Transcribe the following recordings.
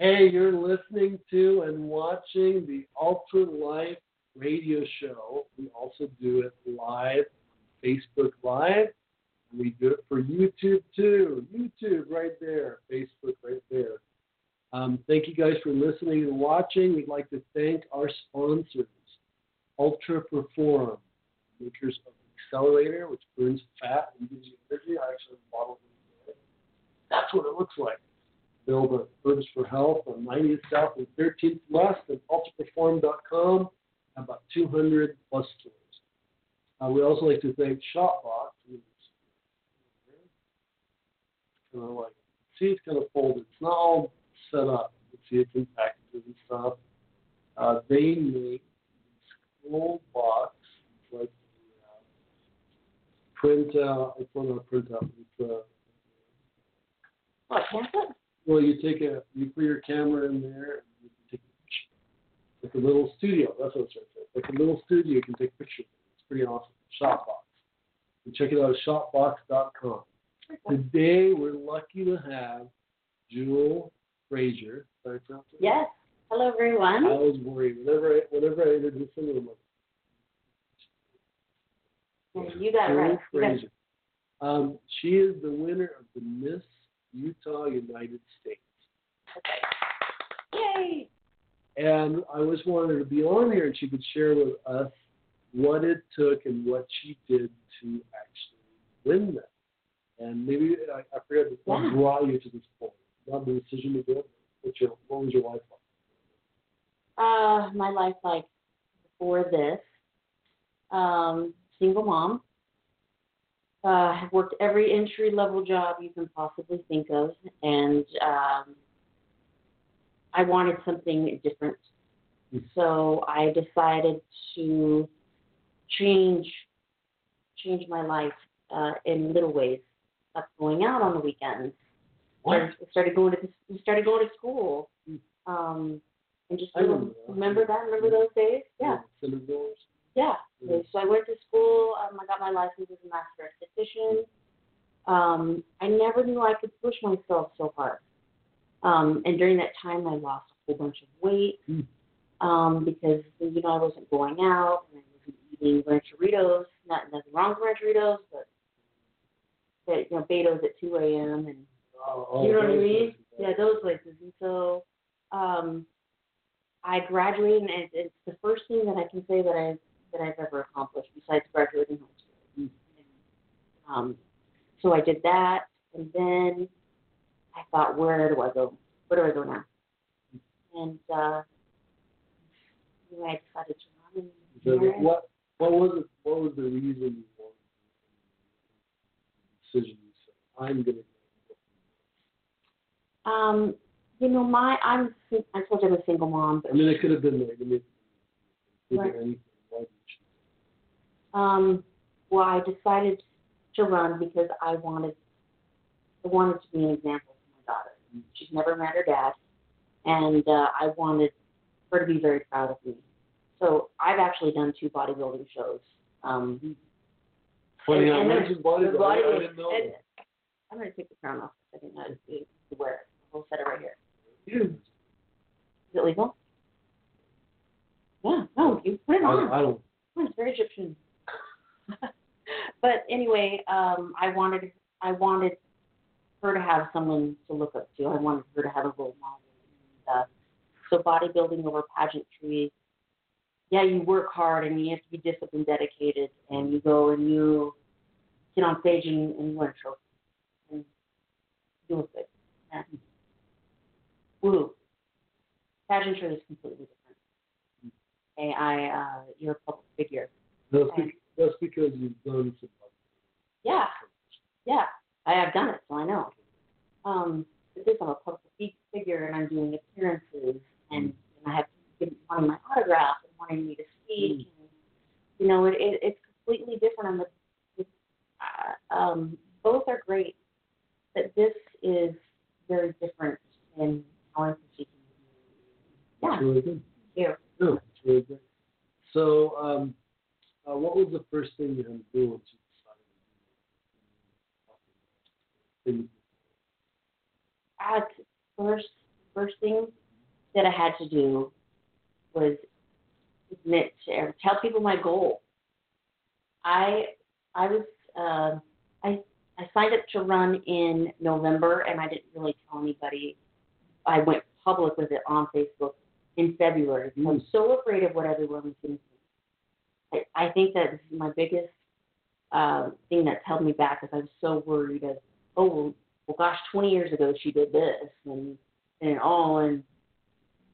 Hey, you're listening to and watching the Ultra Life radio show. We also do it live Facebook Live. We do it for YouTube too. YouTube right there, Facebook right there. Um, thank you guys for listening and watching. We'd like to thank our sponsors, Ultra Perform, makers of Accelerator, which burns fat and gives you energy. I actually modeled it. That's what it looks like. Build a Herbs for Health on 90th South and 13th West at ultraperform.com. About 200 plus stores. Uh, we also like to thank Shopbox. Kind of like, see, it's kind of folded. It's not all set up. You see, it's in packages and stuff. Uh, they make scroll box, like uh, print out. It's not a print out. It's uh, What, pamphlet? Well, you take a, you put your camera in there, and you can take a picture. Like a little studio. That's what it's right there. Like a little studio, you can take pictures. It's pretty awesome. Shopbox. You check it out at shopbox.com. Today, we're lucky to have Jewel Frazier. Did I pronounce it? Yes. Hello, everyone. I was worried. Whenever I, whenever I introduce him, I'm like, You got Jewel right. You got it. Frazier. Um, she is the winner of the Miss Utah United States. Okay. Yay! And I was wanted her to be on here and she could share with us what it took and what she did to actually win that. And maybe I, I forget what Yeah. brought you to this point. Not the decision to do it. What's your, what was your life like? Uh, my life like before this, um, single mom. Uh, have worked every entry level job you can possibly think of, and um, I wanted something different. Mhm. So I decided to change change my life uh, in little ways. Stopped going out on the weekends. Started, started going to started going to school. Um, and just I remember that. remember that. Remember those days? Yeah. Yeah. Mhm. So I went to school. Um, I got my license as a master esthetician. Um, I never knew I could push myself so hard. Um, and during that time, I lost a whole bunch of weight Mm. um, because you know I wasn't going out and I wasn't eating rancheritos. Not nothing wrong with rancheritos, but but you know Beto's at 2 a.m. and Oh, you know what I mean? Yeah, those places. And so um, I graduated, and it's, it's the first thing that I can say that I that I've ever accomplished besides graduating high school. Mm. Um, so I did that, and then I thought, where do I go? Where do I go now? And uh, anyway, I decided to run. And So here I am. what what was it? What was the reason you wanted the decision you said I'm gonna? Um, you know, my I'm I told you I'm a single mom, but I mean, it could have been like I mean, it could have Right. been anything. Why did you choose? Um, well, I decided to run because I wanted, I wanted to be an example for my daughter. She's never met her dad, and uh, I wanted her to be very proud of me. So I've actually done two bodybuilding shows. Um, Funny and is bodybuilding? the body- I didn't know. and I'm gonna take the crown off. I didn't know to, to wear it. I'll set it right here. Is it legal? Yeah. No, you put it on. I, I don't. Oh, it's very Egyptian. But anyway, um, I wanted I wanted her to have someone to look up to. I wanted her to have a role model. And, uh, so bodybuilding over pageantry, yeah, you work hard and you have to be disciplined, dedicated, and you go and you get on stage and, and win a trophy and you look good. And, woo. Pageantry is completely different. Okay, I uh, you're a public figure. That's because you've done some. Yeah, yeah, I have done it, so I know. Um, this, I'm a public figure, and I'm doing appearances, and, and I have people wanting my autograph and wanting me to speak. And, you know, it, it, it's completely different. On the, it's, uh, um, both are great, but this is very different in how I'm speaking. Yeah, It's really good. you. No, it's really good. So, um, uh, what was the first thing you had to do once you decided to do it? At first, first thing that I had to do was admit to or tell people my goal. I I was uh, I I signed up to run in November and I didn't really tell anybody. I went public with it on Facebook in February. Mm. I'm so afraid of what everyone was going to think. I, I think that this is my biggest uh, thing that's held me back is I'm so worried of, oh, well, well, gosh, 20 years ago she did this and and all and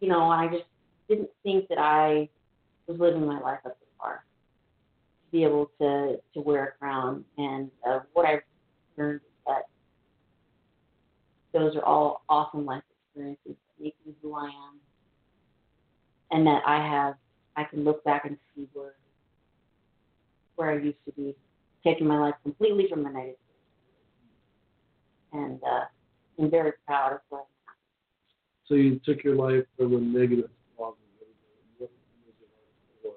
you know I just didn't think that I was living my life up to par to be able to to wear a crown and uh, what I've learned that those are all awesome life experiences that make me who I am and that I have I can look back and see where where I used to be taking my life completely from the negative and uh, I'm very proud of what So you took your life from a negative to positive. What was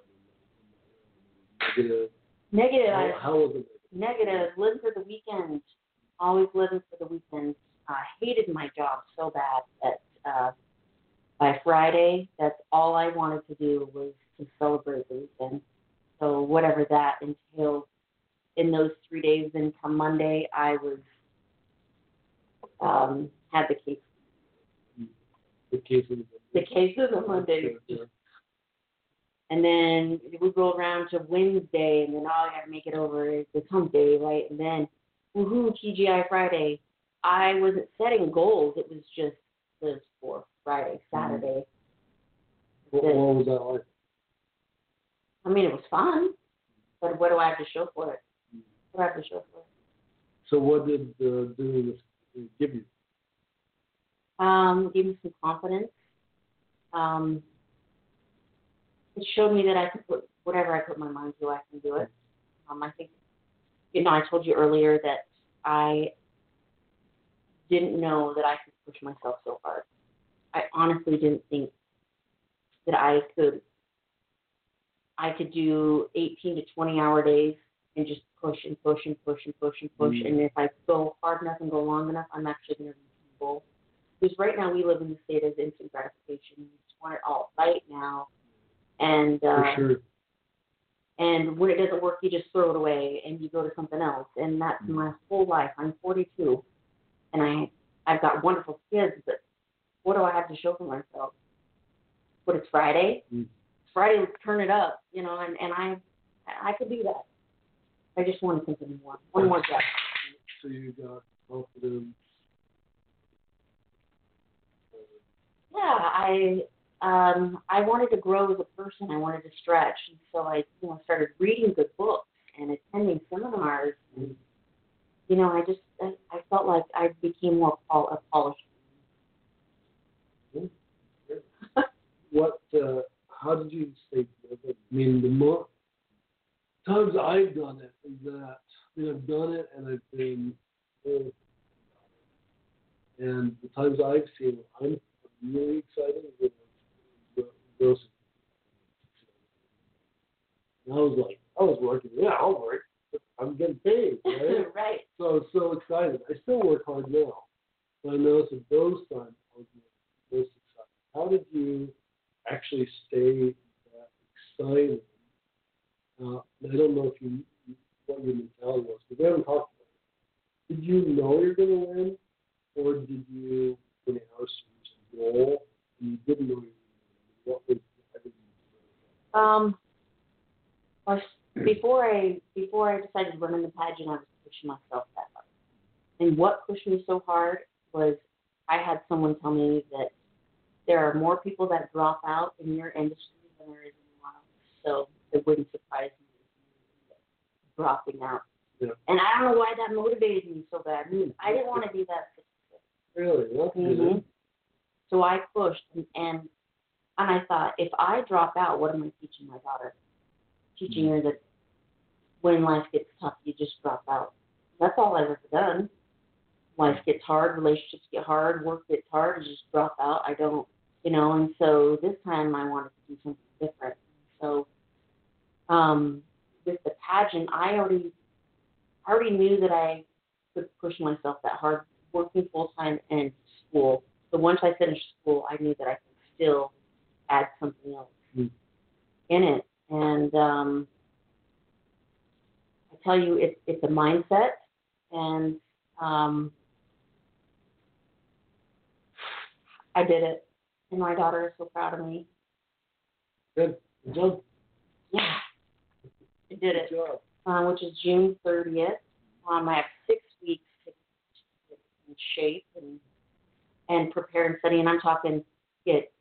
it? Negative. negative. How, how was it? negative, living for the weekend, always living for the weekend. I hated my job so bad that uh, by Friday, that's all I wanted to do was to celebrate the weekend. So whatever that entailed in those three days, then come Monday, I was um, had the case The case of the cases on Monday, sure. and then we go around to Wednesday, and then oh, I got to make it over. It's hump day, right? And then woohoo, TGI Friday. I wasn't setting goals. It was just this for Friday, Saturday. What, what was that like? I mean, it was fun, but what do I have to show for it? What do I have to show for it? So what did uh, doing this give you? Um, gave me some confidence. Um, it showed me that I could put whatever I put my mind to, I can do it. Um, I think, you know, I told you earlier that I didn't know that I could push myself so hard. I honestly didn't think that I could. I could do 18 to 20 hour days and just push and push and push and push and push. Mm. And if I go hard enough and go long enough, I'm actually going to reach my goal. Because right now we live in the state of instant gratification. We just want it all right now. And uh, For sure. And when it doesn't work, you just throw it away and you go to something else. And that's Mm. my whole life. I'm 42, and I I've got wonderful kids, but what do I have to show for myself? But it's Friday. Mm. Friday, turn it up, you know. And and I I could do that. I just wanted something more, one more step. So you got confidence. Yeah, I um I wanted to grow as a person. I wanted to stretch, and so I you know started reading good books and attending seminars. And, you know, I just I, I felt like I became more pol- a polished. What? Uh, how did you with? I mean, the more times I've done it is that I mean, I've done it and I've been and the times I've seen it, I'm really excited those. And I was like, I was working. Yeah, I'll work. I'm getting paid, right? right. So I was so excited. I still work hard now, but I noticed that those times I was most excited. How did you actually stay that excited? Uh, I don't know if you what your mentality was, because we haven't talked about it. Did you know you're going to win, or did you, when it was a goal, and you didn't know you were going to win? What was I. Um, I, before I before I decided to run in the pageant, I was pushing myself that hard. And what pushed me so hard was I had someone tell me that there are more people that drop out in your industry than there is anyone else. So it wouldn't surprise me if dropping out. Yeah. And I don't know why that motivated me so bad. I didn't want to be that specific. Really? Good. Mhm. So I pushed and, and and I thought, if I drop out, what am I teaching my daughter? Teaching her that when life gets tough, you just drop out. That's all I've ever done. Life gets hard, relationships get hard, work gets hard, you just drop out. I don't, you know. And so this time I wanted to do something different. So um, with the pageant, I already, I already knew that I could push myself that hard, working full time and school. So once I finished school, I knew that I could still add something else Mm. in it. And um, I tell you, it's it's a mindset, and um, I did it, and my daughter is so proud of me. Good. Good job. Yeah, I did it, Good job. uh, which is June 30th. Um, I have six weeks to get in shape and and prepare and study. And I'm talking it.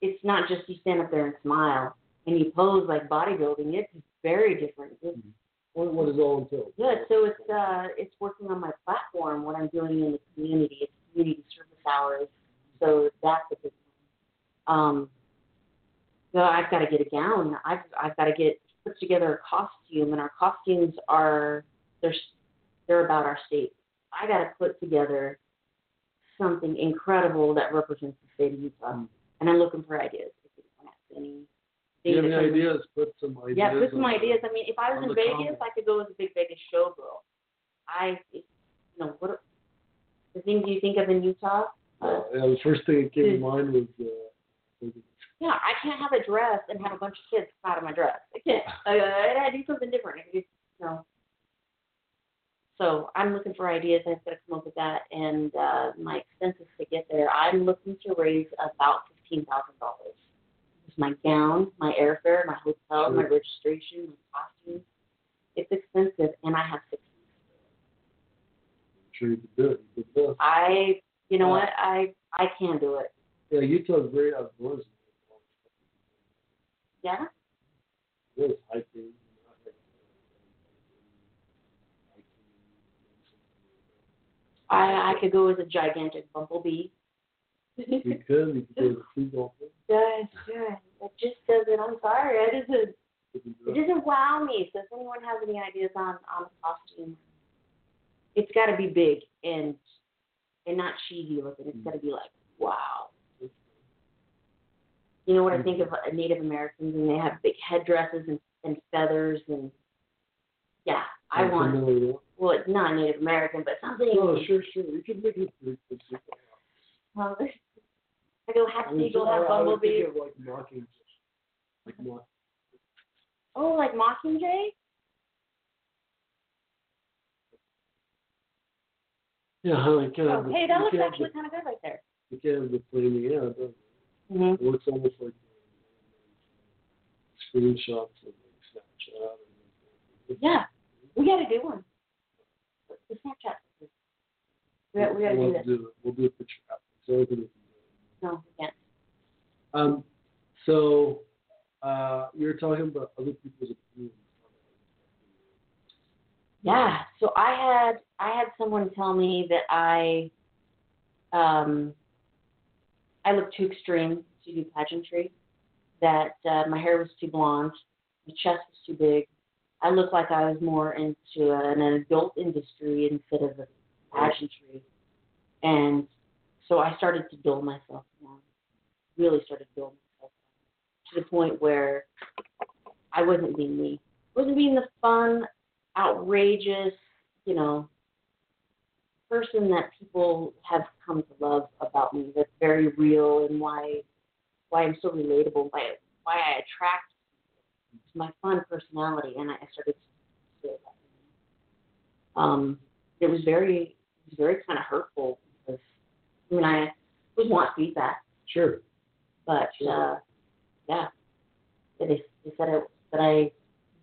It's not just you stand up there and smile and you pose like bodybuilding. It's very different. It's What, what is all entailed? good. So it's uh it's working on my platform. What I'm doing in the community. It's community service hours. So that's a big one. Um, so I've got to get a gown. I've I've got to get put together a costume, and our costumes are they're they're about our state. I got to put together something incredible that represents the state of Utah, Mm. And I'm looking for ideas. If anyone has any, Do you have any ideas? Put some ideas. yeah, put some on- ideas. I mean, if I was in Vegas, comment. I could go as a big Vegas showgirl. I, you know, what the things you think of in Utah? Uh, Yeah, the first thing that came to mind was, uh, yeah, I can't have a dress and have a bunch of kids come out of my dress. I can't. I, I gotta do something different. I do, you know. So I'm looking for ideas. I've got to come up with that, and uh, my expenses to get there. I'm looking to raise about fifteen thousand dollars. It's my gown, my airfare, my hotel, my registration, my costume. It's expensive, and I have six. Sure you do it. You do it. I, you know Uh, what? I I can do it. Yeah, Utah's very outdoorsy. Yeah. There's hiking. I I could go as a gigantic bumblebee. You could. You could go to the. Yes, yes. It just doesn't. I'm sorry. It doesn't. You can do It it. doesn't wow me. So if anyone has any ideas on on a costume, it's got to be big and and not cheesy looking. It's got to be like wow. You know what I think of uh, Native Americans and they have big headdresses and, and feathers and yeah, I want. familiar. Well, it's not Native American, but something. No, sure, sure. You can make it. Well, I go have I mean, seagull, have I bumblebee. of like mocking, like mock. Oh, like Mockingjay? Yeah, you can't Oh, the, hey, that you looks can't have actually kind of good right there. you can't have the flaming. Does it? Mm-hmm. It looks almost like uh, screenshots of like Snapchat. And, Yeah, we got to do one. The Snapchat. We we got to we'll do this. do. We'll do a picture after. So we can do it. No, we can't. Um, so uh, you're talking about other people's opinions. Yeah. So I had I had someone tell me that I um I looked too extreme to do pageantry. That uh, my hair was too blonde, my chest was too big. I looked like I was more into an adult industry instead of a pageantry, and so I started to dull myself down. Really started to dull myself to the point where I wasn't being me. I wasn't being the fun, outrageous, you know, person that people have come to love about me. That's very real and why why I'm so relatable, why why I attract it's my fun personality, and I started to feel that. Um, it was very very kind of hurtful because I was want feedback, Sure. but Sure. uh, yeah, they they said I, that I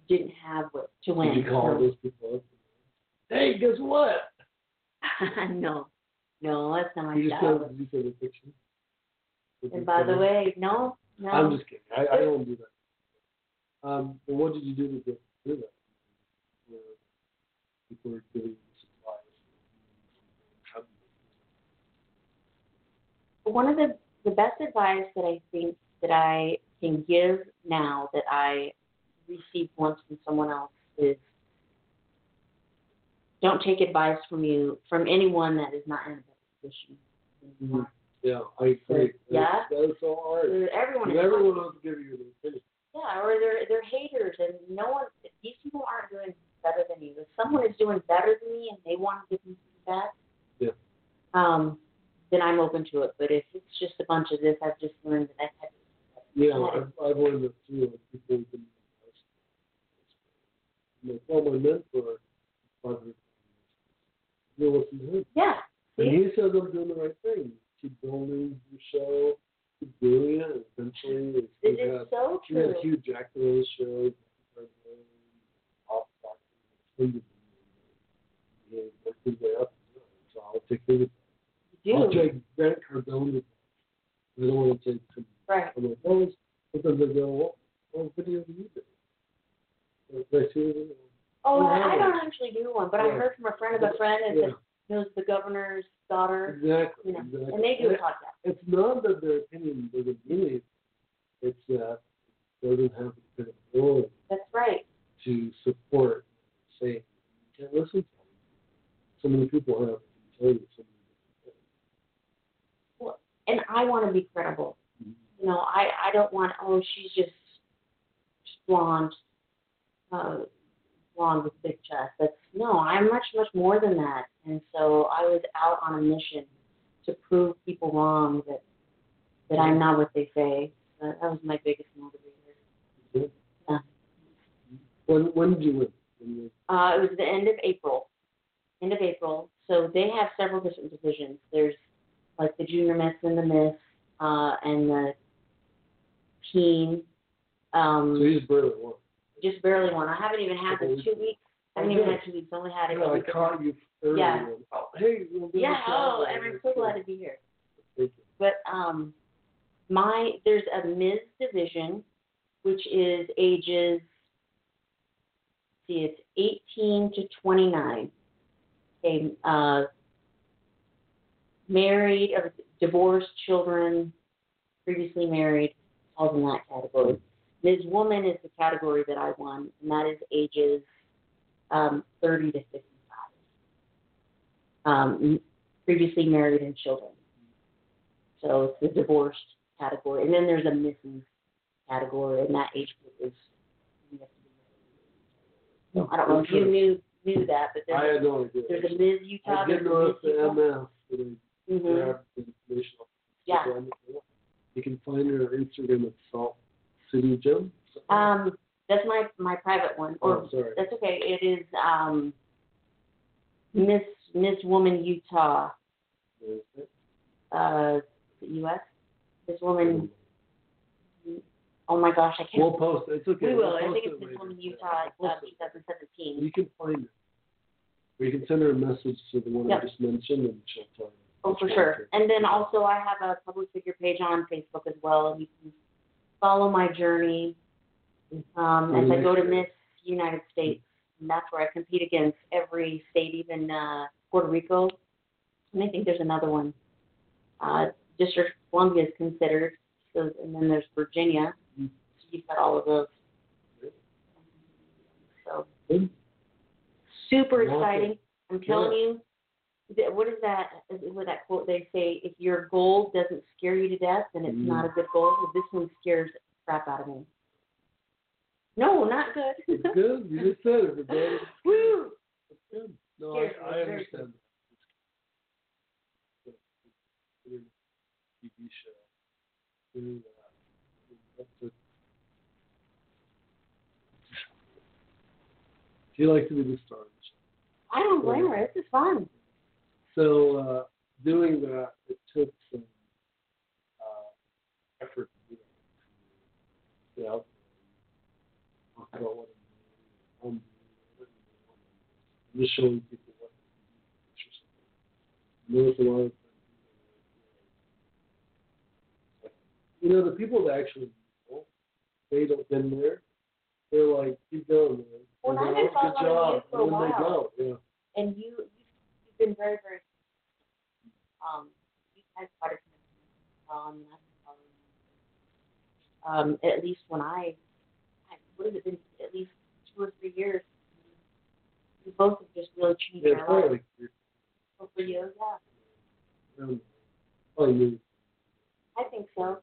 didn't have what to win. Did you call so- those people up? Hey, guess what? no, no, that's not my You just job. said, you said a picture. Did And by the it? way, no, no. I'm just kidding. I, I don't do that. Um, but what did you do to get through that? Where people are giving you supplies. How do you- One of the the best advice that I think that I can give now that I received once from someone else is don't take advice from you from anyone that is not in a better position are. Yeah, I agree. Yeah. That is so hard. Everyone is Everyone wants to give you an opinion. Yeah, or they're they're haters, and no one. These people aren't doing better than you. If someone is doing better than me and they want to give me feedback, Yeah. um, then I'm open to it. But if it's just a bunch of this. I've just learned that I had Yeah, I've, I've learned that too. Like people who can like, well, my mentor, Father, you listen to him. yeah. And he says I'm doing the right thing. Keep building your show, keep doing it, and eventually it's gonna is have so you had true. a huge actor show, off and yeah, work his way up. So I'll take him. You I'll take Grant Cardone. I don't want to take him. Right. Like, oh, it's- because they go, what, what video do you do? Like, I see it, Oh, Oh, I, don't actually do one, but I heard from a friend of a friend Yeah, that knows the governor's daughter, exactly. you know, exactly. and they do a podcast. It's not that their opinion doesn't mean it's that it doesn't have the kind of credibility That's right. to support saying you can't listen to them. So many people have to tell you so Well, and I want to be credible. many You know, I I don't want. Oh, she's just blonde, uh, blonde with big chest. That's no. I'm much much more than that. And so I was out on a mission to prove people wrong that that I'm not what they say. That, that was my biggest motivator. Yeah. When when did you win? You, Uh, it was the end of April. End of April. So they have several different divisions. There's like the junior miss and the miss, uh, and the teen. Um, so just barely won. just barely one. I haven't even had the two weeks. I haven't even had two weeks. Only had it. Yeah, I caught you. Yeah. Oh, hey, we'll Yeah. Oh, and I'm so glad to be here. Thank you. But um, my there's a Ms. division, which is ages. See, it's 18 to 29. Okay, uh, married or divorced children, previously married, falls in that category. Ms. Woman is the category that I won, and that is ages um, 30 to 55. Um, previously married and children. So it's the divorced category. And then there's a missing category, and that age group is. So I don't know if you knew knew that, but I there's, had no idea. there's a Ms. Utah, I there's did a know Miss the MS, but I Mhm. grabbed the information off Yeah. You can find her on Instagram at Salt City Gym. Um, that's my my private one, or oh, sorry. that's okay. It is um, Miss Miss Woman Utah, uh, U.S. Miss Woman. Oh my gosh, I can't. We'll post. It's okay. we We'll. I think it's Miss. Woman Yeah, Utah, we'll uh, 2017. You can find it. Or you can send her a message to the one Yep. I just mentioned, and she'll tell you. Oh, for sure. And then also, I have a public figure page on Facebook as well, and you can follow my journey um, as I go to Miss United States. And that's where I compete against every state, even uh, Puerto Rico. And I think there's another one. Uh, District of Columbia is considered. So, and then there's Virginia. Mhm. So you've got all of those. So super exciting. I'm telling you, what is that? With that quote they say, if your goal doesn't scare you to death, then it's Mm. not a good goal. Well, this one scares the crap out of me. No, not good. It's good. You just said it. Good. Woo! It's good. No, I, I understand that. It's good. TV show. That. That's it. She to be the star of the show. I don't blame her. This is fun. So uh, doing that, it took some uh, effort to do it. To get out there and talk about what I'm doing, just showing people what I notice a lot of. You know, the people that actually know, they don't been there. They're like, keep going, man. Well, I've been following you for a they while. go, yeah. And you, been very, very, um, you've had quite a commitment. Um, I've been following you. Um, at least when I, I, what has it been, at least two or three years, we both have just really changed Yeah, our lives. So for you, yeah, um, oh, you, I think so.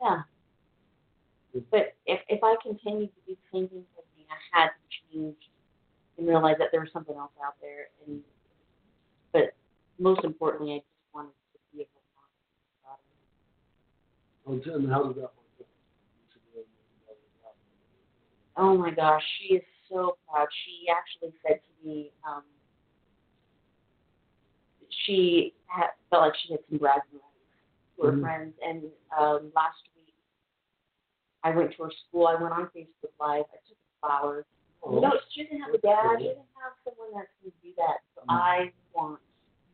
Yeah. But if if I continued to do the same things I had to change and realize that there was something else out there. And most importantly, I just wanted to be able to talk about it. Oh, and how did that work? Oh my gosh, she is so proud. She actually said to me, um, she had, felt like she had some bragging rights to her Mhm. friends. And um, last week, I went to her school. I went on Facebook Live. I took flowers. Oh, know, she didn't have a dad. She didn't have someone that can do that. So Mhm. I want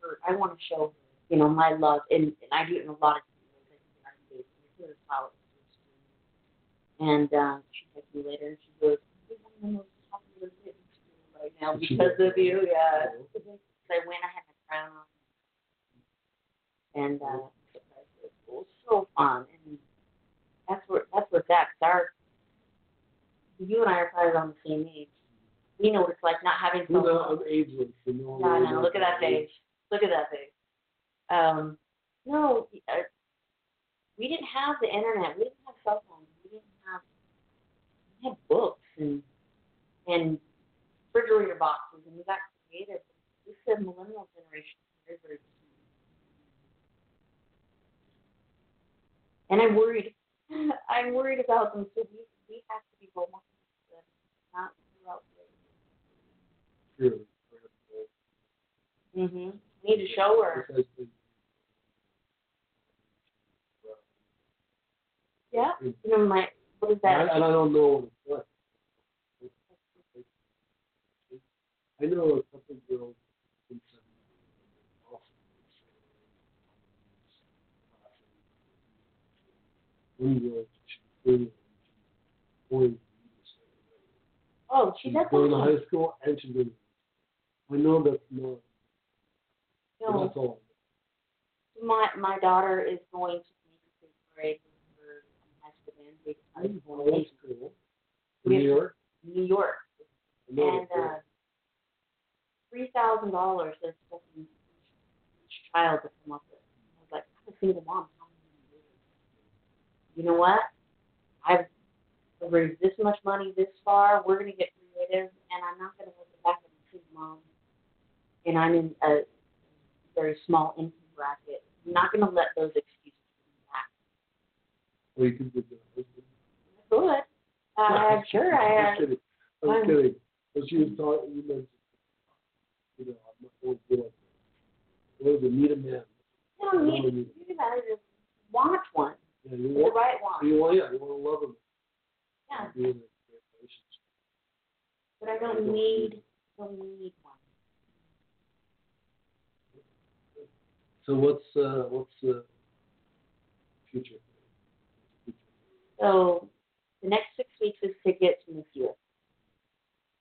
her. I want to show you know, my love, and, and I do it in a lot of different ways. I do it on Facebook. I put her flowers. And uh, she texted me later, and she goes, "You're one of the most popular kids right now because of you." Yeah. So I went. I had my crown on, and uh, it was so fun. And that's where that's where that's our. You and I are probably around the same age. We know what it's like not having know, I'm ageless. So no, No, no, look at that face. Look at that face. Um, no, uh, we didn't have the internet. We didn't have cell phones. We didn't have. We had books and and refrigerator boxes, and we got creative. This is millennial generation. Very, very. And I'm worried. I'm worried about them. So we we have to be role models, not throughout the True. Mm-hmm. Need to show her. Yeah. You know, my what is And that? I, and I don't know what. I know a couple girls in some awesome she's going Oh, she she's does going to high school and she's doing I know that's not No, that's all. my my daughter is going to be in fifth grade with her high school band. Big high Oh, that's cool. New York? New York, I know and uh, three thousand dollars is expecting each child to come up with. I was like, I'm a single mom. How am I gonna do this? You know what? I've raised this much money this far. We're gonna get creative, and I'm not gonna hold it back. I'm a single mom, and I'm in a very small income bracket. I'm not gonna let those excuses hold me back. Or you could do that. Good. Uh, sure, I. I'm Uh, kidding. I'm I'm- kidding. But she was talking, you mentioned, you know, I'm not going to do it. What is it, meet a man? you don't need to do that. Just watch one. Yeah, you want, The right one. you want, yeah, you want to love him. Yeah. Be in a relationship. But I don't need, don't need one. So what's, uh, what's the future? So the next six weeks is to get to Miss US.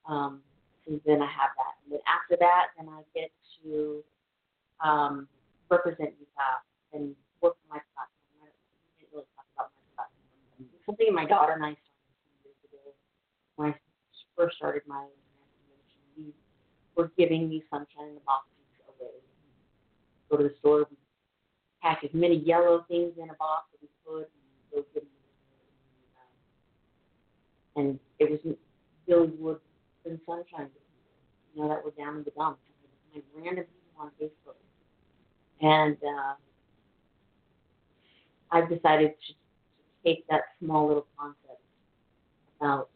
Um, and then I have that. And then after that, then I get to um, represent Utah and work for my platform. I didn't really talk about my platform. Something my daughter and I started years ago. When I first started my organization, we were giving these sunshine in the away. Go to the store, we pack as many yellow things in a box as we could, and go give them and it was Billy Wood and Sunshine, you know, that were down in the dumps. Like random people on Facebook. And uh, I've decided to, to take that small little concept about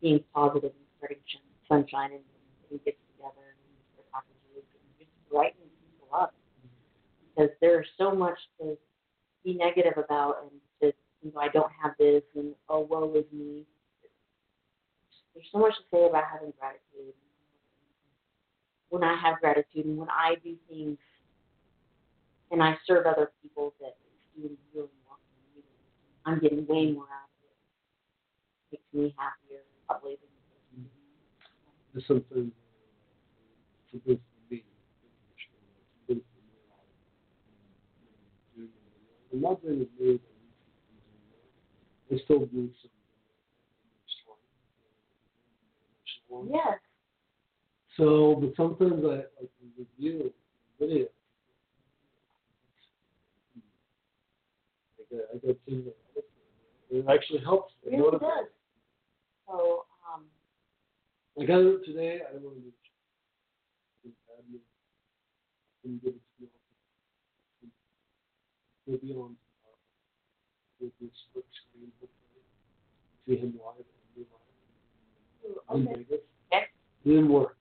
being positive and spreading sunshine and, and get together and their packages and just brightening up. Because there's so much to be negative about and to you know, I don't have this and oh woe is me. There's so much to say about having gratitude. When I have gratitude and when I do things and I serve other people that really well me, I'm getting way more out of it. Makes me happier, probably than There's something, for me. Something for me. I'm not doing as many as I still do some. Yes. So, but sometimes I like to review video. I got, I got things that it actually helps. It really does. So, um, I got it today. I don't want to do admin. I can give it to you. It'll be on. we'll do split screen. hopefully. See him live and me live in Vegas. Okay. Didn't work.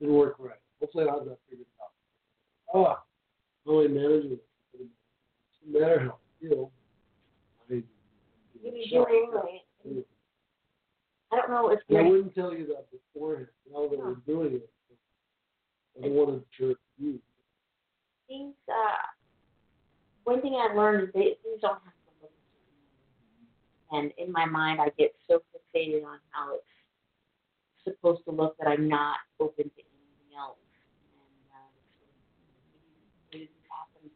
Didn't work right. Hopefully I'll have that figured out. Oh, only managing it. No matter how I feel. I, You be. I don't know if I wouldn't tell you that beforehand. Now that we're doing it, I don't want to jerk you. things. Uh, one thing I've learned is they, things don't have to look. And in my mind, I get so fixated on how it's supposed to look that I'm not open to anything else. And uh, it happened.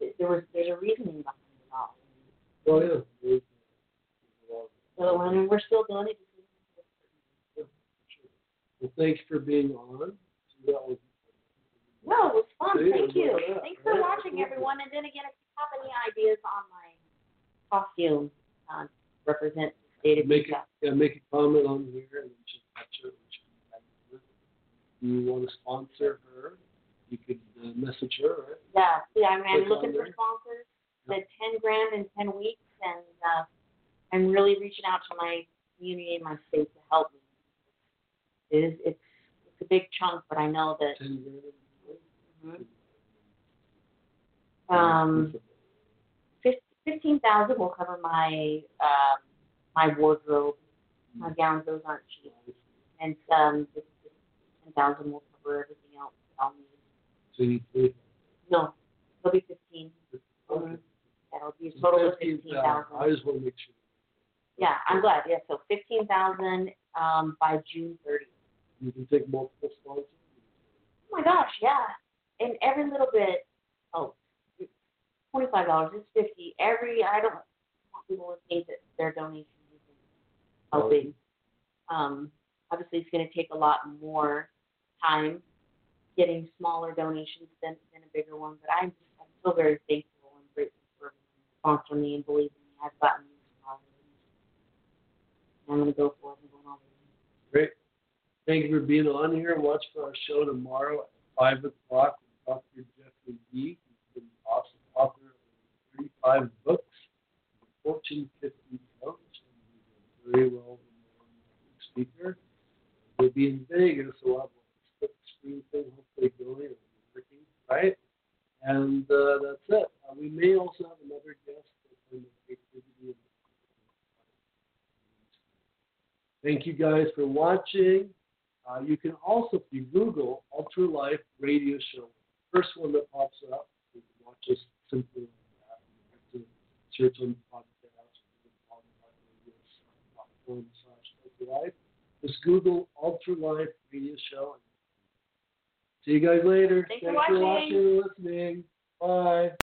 There- There was there's a reasoning behind it all. Oh yeah. So I mean, we're still doing it. Well, thanks for being on. So that was No, it was fun. See, Thank you. Thanks for yeah, watching, everyone. And then again, if you have any ideas on my costume, uh, represent the state of make it, Utah. yeah, make a comment on here and just touch it. and she can type it. If you want to sponsor her, you could uh, message her, right? Yeah, yeah, I'm, I'm looking for there. sponsors. The ten grand in ten weeks, and uh, I'm really reaching out to my community and my state to help me. It is it's it's a big chunk, but I know that Ten grand. Um, fifteen thousand will cover my um, my wardrobe. My gowns, those aren't cheap, and um, ten thousand will cover everything else that I'll need. So you need three? No, it'll be fifteen. Okay. That'll be a total of Fifteen fifteen thousand. thousand. I just want to make sure. Yeah, I'm glad. Yeah, so fifteen thousand um by June thirtieth. You can take multiple sponsors. Oh my gosh, yeah. And every little bit oh twenty five dollars, it's fifty. Every I don't want people to think that their donation isn't helping. Um obviously it's gonna take a lot more time getting smaller donations than than a bigger one, but I'm just I'm so very thankful and grateful for sponsoring me and believing me. I've gotten this far. I'm gonna go for it and go. Great. Thank you for being on here. Watch for our show tomorrow at five o'clock with Dr. Jeffrey Yee. He's been awesome author of 35 books, 1450 notes, and he's a very well known speaker. We'll be in Vegas, so we'll have a split screen thing hopefully going and working, right? And uh, that's it. Uh, we may also have another guest the Thank you guys for watching. Uh, you can also, if you Google Ultra Life Radio Show, first one that pops up, you can watch us simply like that. You have to search on podcasts, or on radio platform slash Life. Just Google Ultra Life Radio Show. See you guys later. Thanks for Thanks for watching. watching and listening. Bye.